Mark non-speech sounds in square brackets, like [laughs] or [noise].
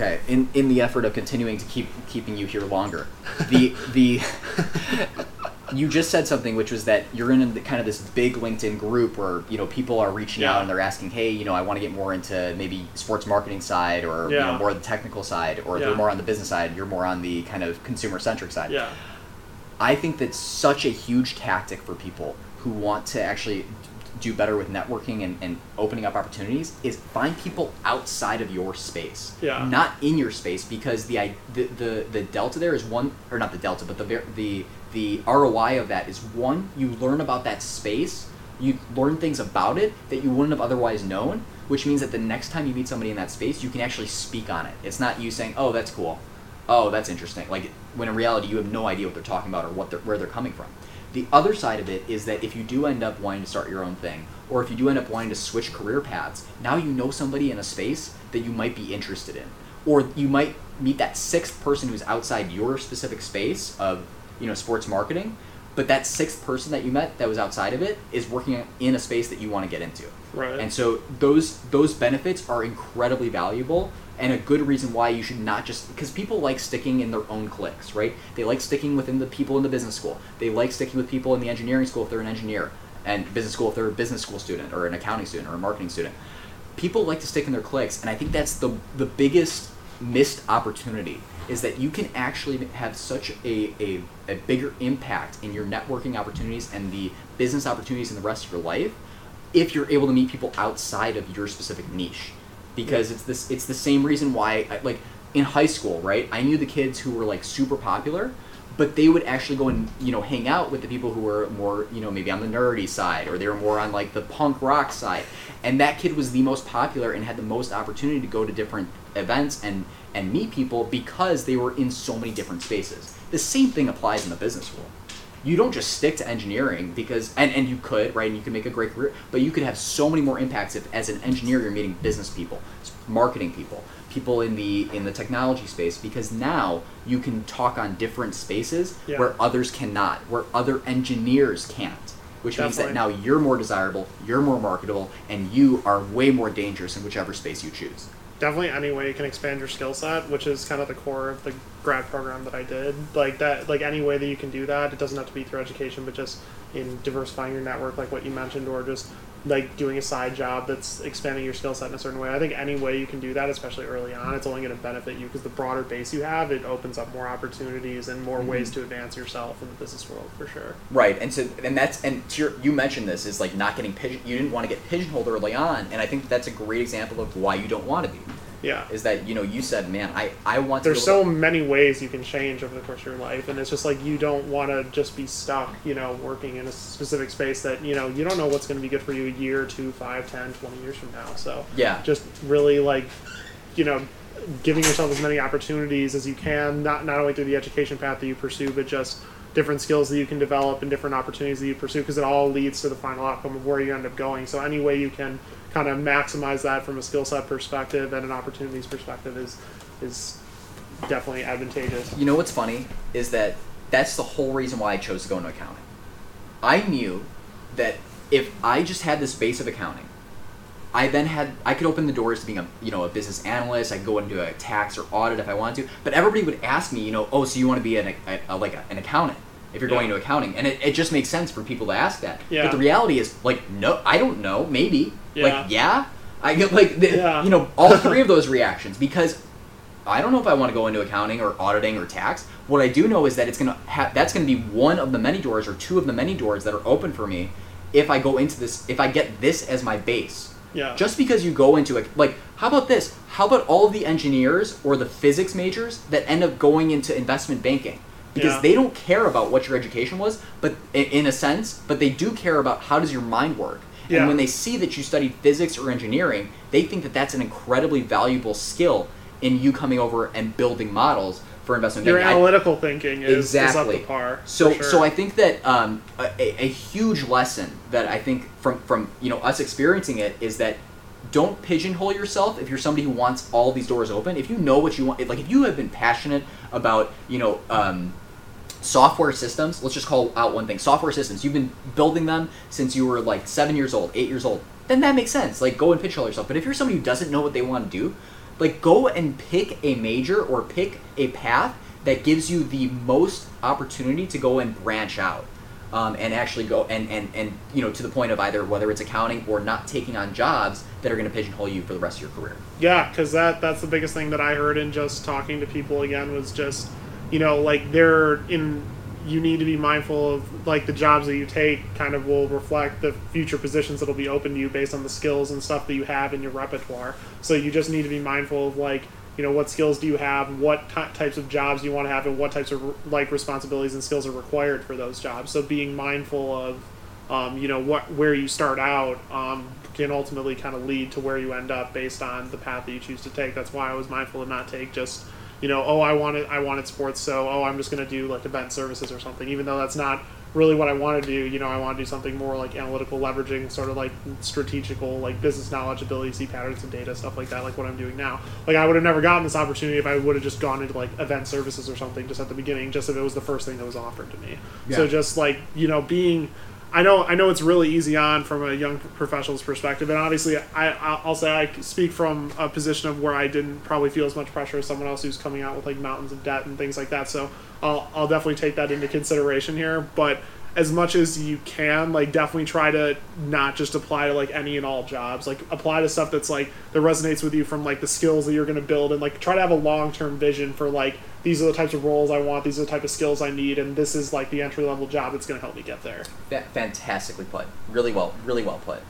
Okay, in in the effort of continuing to keep keeping you here longer, the the [laughs] you just said something which was that you're in the, kind of this big LinkedIn group where you know people are reaching Yeah. out and they're asking, hey, you know, I want to get more into maybe sports marketing side or you know Yeah. more the technical side, or Yeah. they're more on the business side, you're more on the kind of consumer centric side. Yeah. I think that's such a huge tactic for people who want to actually do better with networking and, and opening up opportunities is find people outside of your space. Yeah. not in your space because the, the the the delta there is one or not the delta but the the the ROI of that is one you learn about that space you learn things about it that you wouldn't have otherwise known which means that the next time you meet somebody in that space you can actually speak on it. It's not you saying oh that's cool. Oh that's interesting. Like when in reality you have no idea what they're talking about or what they're, where they're coming from the other side of it is that if you do end up wanting to start your own thing or if you do end up wanting to switch career paths now you know somebody in a space that you might be interested in. Or you might meet that sixth person who's outside your specific space of you know sports marketing but that sixth person that you met that was outside of it is working in a space that you want to get into Right. and so those those benefits are incredibly valuable and a good reason why you should not just because people like sticking in their own cliques, right? They like sticking within the people in the business school. They like sticking with people in the engineering school if they're an engineer, and business school if they're a business school student or an accounting student or a marketing student. People like to stick in their cliques, and I think that's the the biggest missed opportunity is that you can actually have such a, a, a bigger impact in your networking opportunities and the business opportunities in the rest of your life if you're able to meet people outside of your specific niche. Because it's this it's the same reason why I, like in high school right i knew the kids who were like super popular but they would actually go and you know hang out with the people who were more you know maybe on the nerdy side or they were more on like the punk rock side. And that kid was the most popular and had the most opportunity to go to different events and and meet people because they were in so many different spaces. The same thing applies in the business world. You don't just stick to engineering because and, and you could right and you can make a great career but you could have so many more impacts if as an engineer you're meeting business people marketing people people in the in the technology space because now you can talk on different spaces Yeah. where others cannot where other engineers can't which means that now you're more desirable you're more marketable and you are way more dangerous in whichever space you choose definitely any way you can expand your skill set, which is kind of the core of the grad program that I did. Like that, like any way that you can do that. It doesn't have to be through education, but just in diversifying your network, like what you mentioned, or just like doing a side job that's expanding your skill set in a certain way. I think any way you can do that, especially early on, it's only going to benefit you because the broader base you have, it opens up more opportunities and more ways mm-hmm. to advance yourself in the business world for sure. Right, and so and that's and to your, you mentioned this is like not getting pigeon. You didn't want to get pigeonholed early on, and I think that's a great example of why you don't want to be. Yeah. Is that you know you said, man, I I want to. there's so able many ways you can change over the course of your life and it's just like you don't want to just be stuck you know working in a specific space that you know you don't know what's going to be good for you a year two five ten twenty years from now so Yeah. just really like you know giving yourself as many opportunities as you can not not only through the education path that you pursue but just different skills that you can develop and different opportunities that you pursue because it all leads to the final outcome of where you end up going so any way you can kind of maximize that from a skill set perspective and an opportunities perspective is is definitely advantageous. You know what's funny is that that's the whole reason why I chose to go into accounting. I knew that if I just had this base of accounting, I then had I could open the doors to being a you know a business analyst. I could go into a tax or audit if I wanted to. But everybody would ask me, you know, oh, so you want to be an a, a, like a, an accountant if you're going Yeah. into accounting, and it, it just makes sense for people to ask that. Yeah. But the reality is, like, no, I don't know. Maybe, Yeah. like, yeah, I get like, the, Yeah. you know, all three of [laughs] those reactions because I don't know if I want to go into accounting or auditing or tax. What I do know is that it's gonna ha- that's gonna be one of the many doors or two of the many doors that are open for me if I go into this if I get this as my base. Yeah. Just because you go into it, like, how about this? How about all of the engineers or the physics majors that end up going into investment banking? Because Yeah. they don't care about what your education was, but in a sense, but they do care about how does your mind work. Yeah. And when they see that you studied physics or engineering, they think that that's an incredibly valuable skill in you coming over and building models for investment Your banking. I- analytical thinking is, exactly. is up to par. So, sure. so I think that um, a, a a huge lesson that I think from from you know us experiencing it is that don't pigeonhole yourself if you're somebody who wants all these doors open. If you know what you want, like if you have been passionate about you know. Um, software systems let's just call out one thing software systems you've been building them since you were like seven years old eight years old then that makes sense like go and pigeonhole yourself but if you're somebody who doesn't know what they want to do Like go and pick a major or pick a path that gives you the most opportunity to go and branch out. Um, and actually go and, and, and you know to the point of either whether it's accounting or not taking on jobs that are going to pigeonhole you for the rest of your career. Yeah, because that that's the biggest thing that I heard in just talking to people again was just, you know, like they're in. You need to be mindful of like the jobs that you take kind of will reflect the future positions that'll be open to you based on the skills and stuff that you have in your repertoire. So you just need to be mindful of like you know what skills do you have what ty- types of jobs you want to have and what types of like responsibilities and skills are required for those jobs so being mindful of um, you know what where you start out um, can ultimately kind of lead to where you end up based on the path that you choose to take that's why i was mindful to not take just you know oh i wanted i wanted sports so oh i'm just going to do like event services or something even though that's not really what I want to do. You know, I want to do something more like analytical, leveraging sort of like strategical, like business knowledge, ability to see patterns in data, stuff like that, like what I'm doing now. Like I would have never gotten this opportunity if I would have just gone into like event services or something just at the beginning, just if it was the first thing that was offered to me. Yeah. So just like you know, being. I know, I know it's really easy on from a young professional's perspective, and obviously, I, I'll say I speak from a position of where I didn't probably feel as much pressure as someone else who's coming out with like mountains of debt and things like that. So I'll, I'll definitely take that into consideration here. But as much as you can, like definitely try to not just apply to like any and all jobs. Like apply to stuff that's like that resonates with you from like the skills that you're going to build, and like try to have a long term vision for like these are the types of roles I want, these are the type of skills I need, and this is like the entry level job that's going to help me get there. Fa- fantastically put. Really well. Really well put.